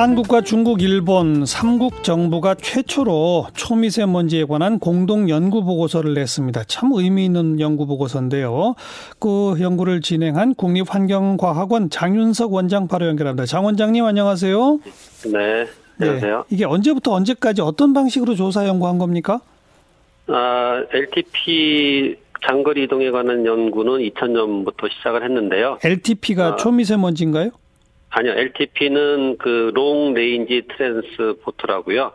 한국과 중국, 일본 3국 정부가 최초로 초미세먼지에 관한 공동 연구 보고서를 냈습니다. 참 의미 있는 연구 보고서인데요. 그 연구를 진행한 국립환경과학원 장윤석 원장 바로 연결합니다. 장 원장님 안녕하세요. 네, 안녕하세요. 네, 이게 언제부터 언제까지 어떤 방식으로 조사 연구한 겁니까? 아, LTP 장거리 이동에 관한 연구는 2000년부터 시작을 했는데요. LTP가 아, 초미세먼지인가요? 아니요, LTP는 그 long range transport라고요.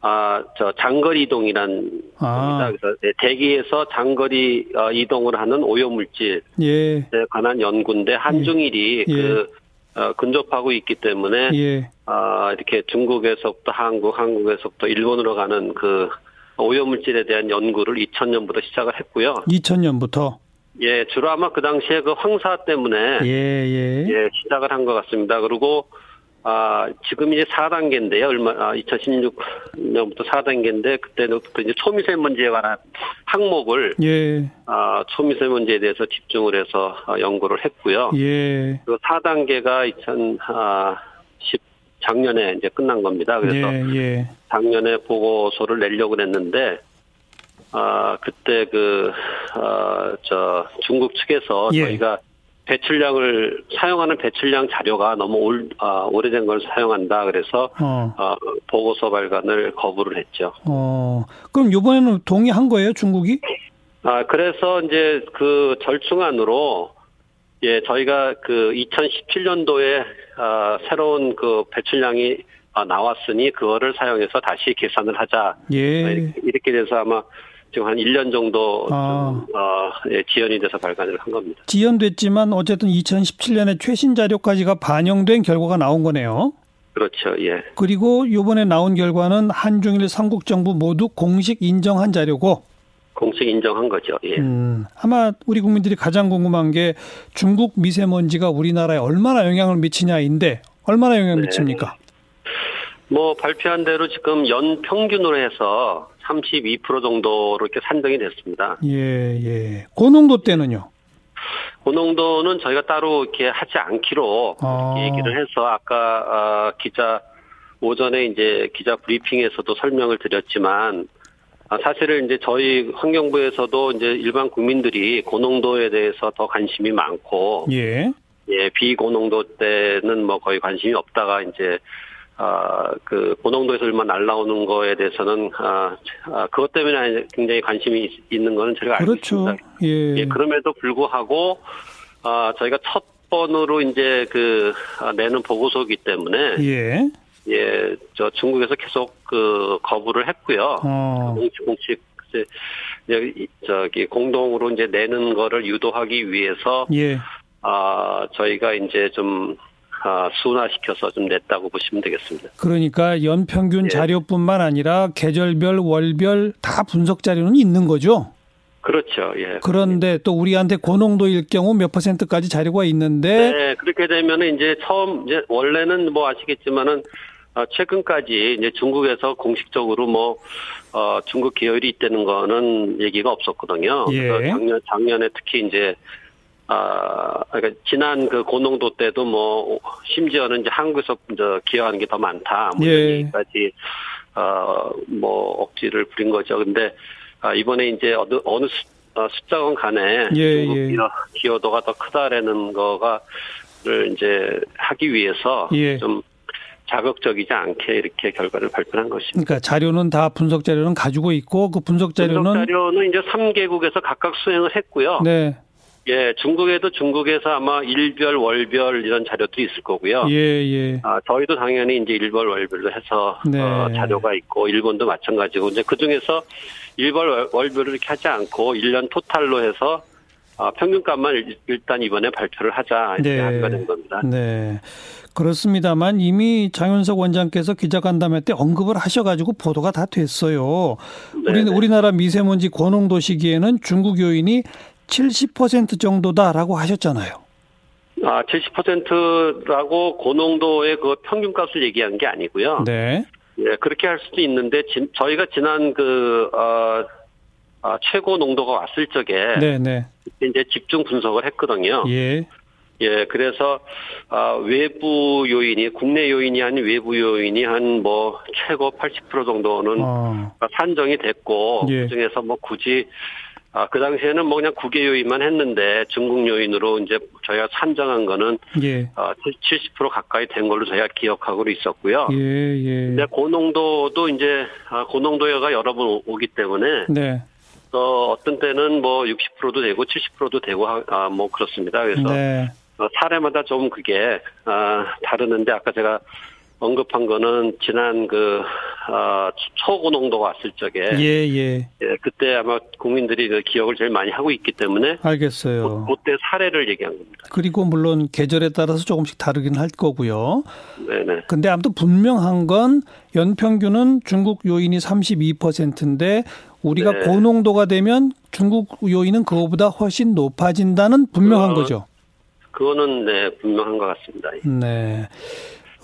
아, 저 장거리 이동이란 아. 겁니다. 그래서 네, 대기에서 장거리 어, 이동을 하는 오염 물질에 예. 관한 연구인데 한중일이 예. 그 어, 근접하고 있기 때문에 예. 아, 이렇게 중국에서부터 한국, 한국에서부터 일본으로 가는 그 오염 물질에 대한 연구를 2000년부터 시작을 했고요. 2000년부터 예, 주로 아마 그 당시에 그 황사 때문에 예, 예. 예 시작을 한 것 같습니다. 그리고 아, 지금 이제 4단계인데요. 얼마, 아, 2016년부터 4단계인데, 그때부터 이제 초미세먼지에 관한 항목을, 예. 아, 초미세먼지에 대해서 집중을 해서 아, 연구를 했고요. 예. 그리고 4단계가 2010, 작년에 이제 끝난 겁니다. 그래서 예, 예. 작년에 보고서를 내려고 했는데, 아, 그때 그, 어, 저, 중국 측에서 예. 저희가 배출량을, 사용하는 배출량 자료가 너무 올, 아, 오래된 걸 사용한다. 그래서, 어. 어. 보고서 발간을 거부를 했죠. 어, 그럼 이번에는 동의한 거예요, 중국이? 아, 그래서 이제 그 절충안으로, 예, 저희가 그 2017년도에, 아, 새로운 그 배출량이 아, 나왔으니 그거를 사용해서 다시 계산을 하자. 예. 이렇게 돼서 아마 지금 한 1년 정도 아. 좀, 어, 예, 지연이 돼서 발간을 한 겁니다. 지연됐지만 어쨌든 2017년에 최신 자료까지가 반영된 결과가 나온 거네요. 그렇죠. 예. 그리고 이번에 나온 결과는 한중일 삼국 정부 모두 공식 인정한 자료고 공식 인정한 거죠. 예. 음, 아마 우리 국민들이 가장 궁금한 게 중국 미세먼지가 우리나라에 얼마나 영향을 미치냐인데 얼마나 영향 을 네. 미칩니까? 뭐 발표한 대로 지금 연 평균으로 해서 32% 정도로 이렇게 산정이 됐습니다. 예, 예. 고농도 때는요? 고농도는 저희가 따로 이렇게 하지 않기로 아. 얘기를 해서 아까 어, 기자 오전에 이제 기자 브리핑에서도 설명을 드렸지만 아, 사실은 이제 저희 환경부에서도 이제 일반 국민들이 고농도에 대해서 더 관심이 많고 예. 예, 비고농도 때는 뭐 거의 관심이 없다가 이제 아, 그, 고농도에서만 날라오는 거에 대해서는, 아, 아, 그것 때문에 굉장히 관심이 있는 거는 저희가 알고 그렇죠. 있습니다. 예. 예. 그럼에도 불구하고, 아, 저희가 첫 번으로 이제 그, 아, 내는 보고서이기 때문에. 예. 예, 저 중국에서 계속 그 거부를 했고요. 어. 공식, 공식, 이제, 저기 공동으로 이제 내는 거를 유도하기 위해서. 예. 아, 저희가 이제 좀, 아, 순화시켜서 좀 냈다고 보시면 되겠습니다. 그러니까 연평균 예. 자료뿐만 아니라 계절별, 월별 다 분석 자료는 있는 거죠? 그렇죠. 예. 그런데 또 우리한테 고농도일 경우 몇 퍼센트까지 자료가 있는데 네, 그렇게 되면은 이제 처음 이제 원래는 뭐 아시겠지만은 어, 최근까지 이제 중국에서 공식적으로 뭐 어, 중국 계열이 있다는 거는 얘기가 없었거든요. 예. 작년 작년에 특히 이제 아, 그러니까 지난 그 고농도 때도 뭐 심지어는 이제 한국에서 이제 기여하는 게 더 많다. 뭐 예. 여기까지 어뭐 억지를 부린 거죠. 근데 아, 이번에 이제 어느 어느 수, 어, 숫자건 간에 예, 중국 예. 기여도가 더 크다라는 거가를 이제 하기 위해서 예. 좀 자극적이지 않게 이렇게 결과를 발표한 것입니다. 그러니까 자료는 다 분석 자료는 가지고 있고 그 분석 자료는 분석 자료는 이제 3개국에서 각각 수행을 했고요. 네. 예, 중국에도 중국에서 아마 일별, 월별 이런 자료들이 있을 거고요. 예, 예. 아, 저희도 당연히 이제 일별, 월별로 해서 네. 어, 자료가 있고 일본도 마찬가지고 이제 그 중에서 일별, 월별을 이렇게 하지 않고 1년 토탈로 해서 어, 평균값만 일단 이번에 발표를 하자 이렇게 네. 하기가 된 겁니다. 네. 그렇습니다만 이미 장윤석 원장께서 기자간담회 때 언급을 하셔가지고 보도가 다 됐어요. 우리, 우리나라 미세먼지 고농도 시기에는 중국 요인이 70% 정도다라고 하셨잖아요. 아, 70%라고 고농도의 그 평균값을 얘기한 게 아니고요. 네. 예, 그렇게 할 수도 있는데 진, 저희가 지난 그 어, 어, 최고 농도가 왔을 적에 네, 네. 이제 집중 분석을 했거든요. 예. 예, 그래서 아, 외부 요인이 국내 요인이 아닌 외부 요인이 한 뭐 최고 80% 정도는 어. 산정이 됐고 예. 그중에서 뭐 굳이 아, 그 당시에는 뭐 그냥 국외 요인만 했는데 중국 요인으로 이제 저희가 산정한 거는 예. 어, 70% 가까이 된 걸로 저희가 기억하고 있었고요. 예, 예. 근데 고농도도 이제 아, 고농도가 여러 번 오기 때문에 네. 어, 어떤 때는 뭐 60%도 되고 70%도 되고 아, 뭐 그렇습니다. 그래서 네. 어, 사례마다 좀 그게 아, 다르는데 아까 제가 언급한 거는 지난 그 어, 초고농도가 왔을 적에 예, 예. 예, 그때 아마 국민들이 그 기억을 제일 많이 하고 있기 때문에 알겠어요. 그, 그때 사례를 얘기한 겁니다. 그리고 물론 계절에 따라서 조금씩 다르긴 할 거고요. 네네. 근데 아무튼 분명한 건 연평균은 중국 요인이 32%인데 우리가 네. 고농도가 되면 중국 요인은 그거보다 훨씬 높아진다는 분명한 어, 거죠. 그거는 네 분명한 것 같습니다. 네.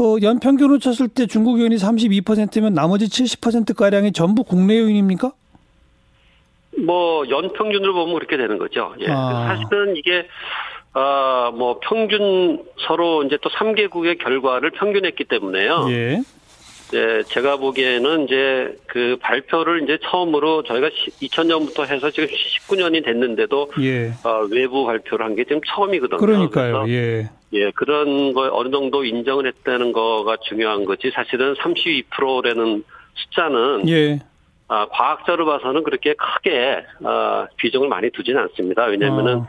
어, 연평균으로 쳤을 때 중국 요인이 32%면 나머지 70%가량이 전부 국내 요인입니까? 뭐, 연평균으로 보면 그렇게 되는 거죠. 예. 아. 사실은 이게, 아, 뭐, 평균 서로 이제 또 3개국의 결과를 평균했기 때문에요. 예. 예, 제가 보기에는 이제 그 발표를 이제 처음으로 저희가 2000년부터 해서 지금 19년이 됐는데도 예. 어, 외부 발표를 한 게 지금 처음이거든요. 그러니까요. 예. 예, 그런 거 어느 정도 인정을 했다는 거가 중요한 거지. 사실은 32%라는 숫자는 예. 아, 과학자로 봐서는 그렇게 크게 아, 비중을 많이 두지는 않습니다. 왜냐면은 어.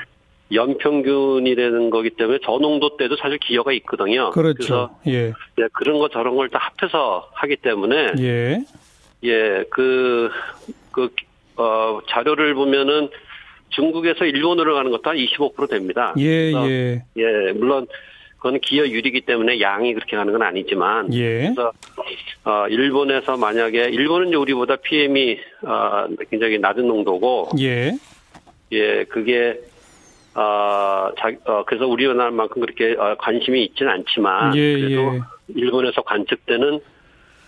연평균이라는 거기 때문에 저농도 때도 사실 기여가 있거든요. 그렇죠. 그래서 예. 예, 그런 거 저런 걸 다 합해서 하기 때문에 예, 예, 그, 그, 어, 자료를 보면은 중국에서 일본으로 가는 것도 한 25% 됩니다. 예, 예. 예, 물론 그건 기여율이기 때문에 양이 그렇게 가는 건 아니지만 예. 그래서 어 일본에서 만약에 일본은 우리보다 PM이 어 굉장히 낮은 농도고 예. 예, 그게 어, 자, 어, 그래서 우리나라만큼 그렇게 어, 관심이 있지는 않지만 예, 그래도 예. 일본에서 관측되는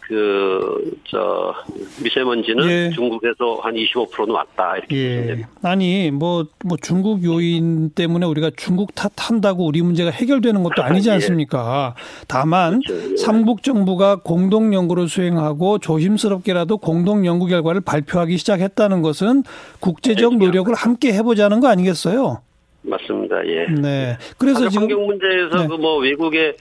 그, 저, 미세먼지는 예. 중국에서 한 25%는 왔다. 이렇게 예. 아니, 뭐, 뭐 중국 요인 때문에 우리가 중국 탓한다고 우리 문제가 해결되는 것도 아니지 예. 않습니까? 다만, 그렇죠. 예. 삼국 정부가 공동 연구를 수행하고 조심스럽게라도 공동 연구 결과를 발표하기 시작했다는 것은 국제적 노력을 함께 해보자는 거 아니겠어요? 맞습니다. 예. 네. 그래서 지금 환경 문제에서 네. 그뭐 외국의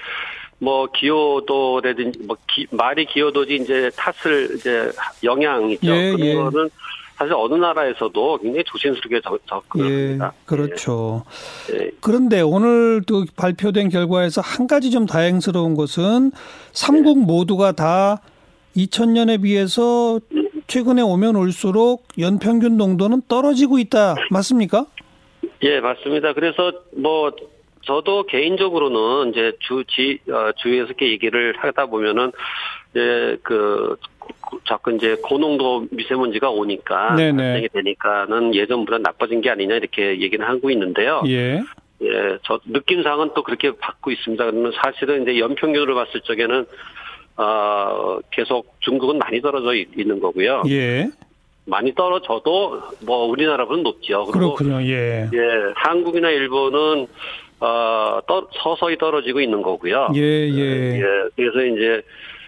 뭐 기여도라든지 뭐 기, 말이 기여도지 이제 탓을 이제 영향 있죠. 예, 그런 예. 거는 사실 어느 나라에서도 굉장히 조심스럽게 접근합니다. 예, 그렇죠. 예. 그런데 오늘 또 발표된 결과에서 한 가지 좀 다행스러운 것은 삼국 예. 모두가 다 2000년에 비해서 최근에 오면 올수록 연평균 농도는 떨어지고 있다. 맞습니까? 예, 맞습니다. 그래서 뭐 저도 개인적으로는 이제 주지 어, 주위에서 이렇게 얘기를 하다 보면은 이제 그 자꾸 이제 고농도 미세먼지가 오니까 발생이 되니까는 예전보다 나빠진 게 아니냐 이렇게 얘기를 하고 있는데요. 예. 예, 저 느낌상은 또 그렇게 받고 있습니다. 그러면 사실은 이제 연평균으로 봤을 적에는 어 계속 중국은 많이 떨어져 있는 거고요. 예. 많이 떨어져도 뭐 우리나라보다는 높죠. 그렇군요. 예. 예, 한국이나 일본은 어 떠, 서서히 떨어지고 있는 거고요. 예, 예. 예. 그래서 이제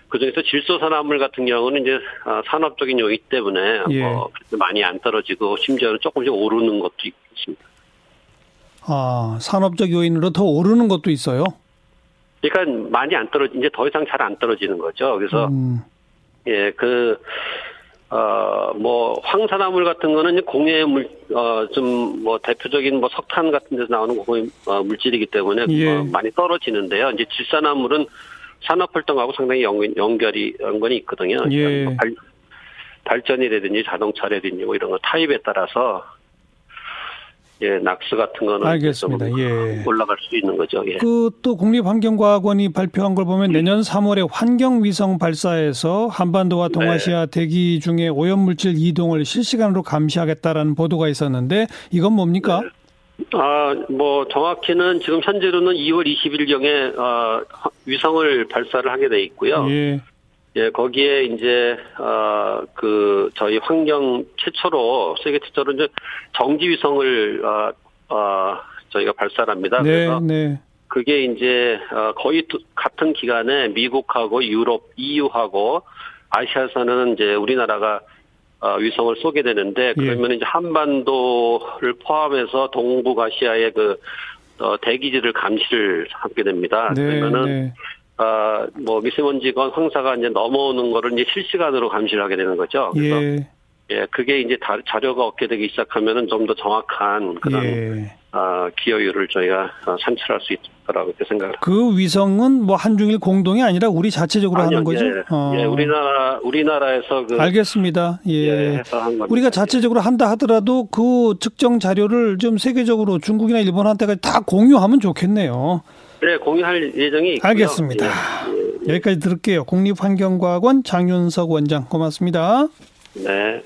그중에서 질소산화물 같은 경우는 이제 아, 산업적인 요인 때문에 예. 뭐 많이 안 떨어지고 심지어는 조금씩 오르는 것도 있습니다. 아, 산업적 요인으로 더 오르는 것도 있어요? 그러니까 많이 안 떨어지 이제 더 이상 잘 안 떨어지는 거죠. 그래서 음. 예, 그 어, 뭐, 황산화물 같은 거는 공해 물, 어, 좀, 뭐, 대표적인 뭐 석탄 같은 데서 나오는 공해 어, 물질이기 때문에 예. 어, 많이 떨어지는데요. 이제 질산화물은 산업 활동하고 상당히 연, 연결이, 연관이 있거든요. 예. 뭐 발, 발전이라든지 자동차라든지 뭐 이런 거 타입에 따라서 예, 낙스 같은 거는 알겠습니다. 예. 올라갈 수 있는 거죠. 예. 그또 국립환경과학원이 발표한 걸 보면 내년 3월에 환경위성 발사에서 한반도와 동아시아 네. 대기 중에 오염물질 이동을 실시간으로 감시하겠다라는 보도가 있었는데 이건 뭡니까? 네. 아, 뭐 정확히는 지금 현재로는 2월 20일경에 어, 위성을 발사를 하게 돼 있고요. 예. 예, 거기에 이제 어그 저희 환경 최초로 세계 최초로 이제 정지 위성을 어, 어 저희가 발사합니다. 네, 그래서 네. 그게 이제 어, 거의 같은 기간에 미국하고 유럽, EU하고 아시아에서는 이제 우리나라가 어, 위성을 쏘게 되는데 예. 그러면 이제 한반도를 포함해서 동북아시아의 그 어, 대기질을 감시를 하게 됩니다. 네, 그러면은 네. 아, 뭐 미세먼지건 황사가 이제 넘어오는 거를 이제 실시간으로 감시를 하게 되는 거죠. 그래서 예. 예, 그게 이제 다, 자료가 얻게 되기 시작하면은 좀 더 정확한 그런 예. 아, 기여율을 저희가 어, 산출할 수 있다라고 이렇게 생각을 그 위성은 뭐 한중일 공동이 아니라 우리 자체적으로 아니요, 하는 거죠? 예, 어. 예, 우리나라 우리나라에서 그 알겠습니다. 예. 예. 우리가 자체적으로 한다 하더라도 그 측정 자료를 좀 세계적으로 중국이나 일본한테까지 다 공유하면 좋겠네요. 네, 공유할 예정이 있고요. 알겠습니다. 예, 예, 여기까지 들을게요. 국립환경과학원 장윤석 원장 고맙습니다. 네.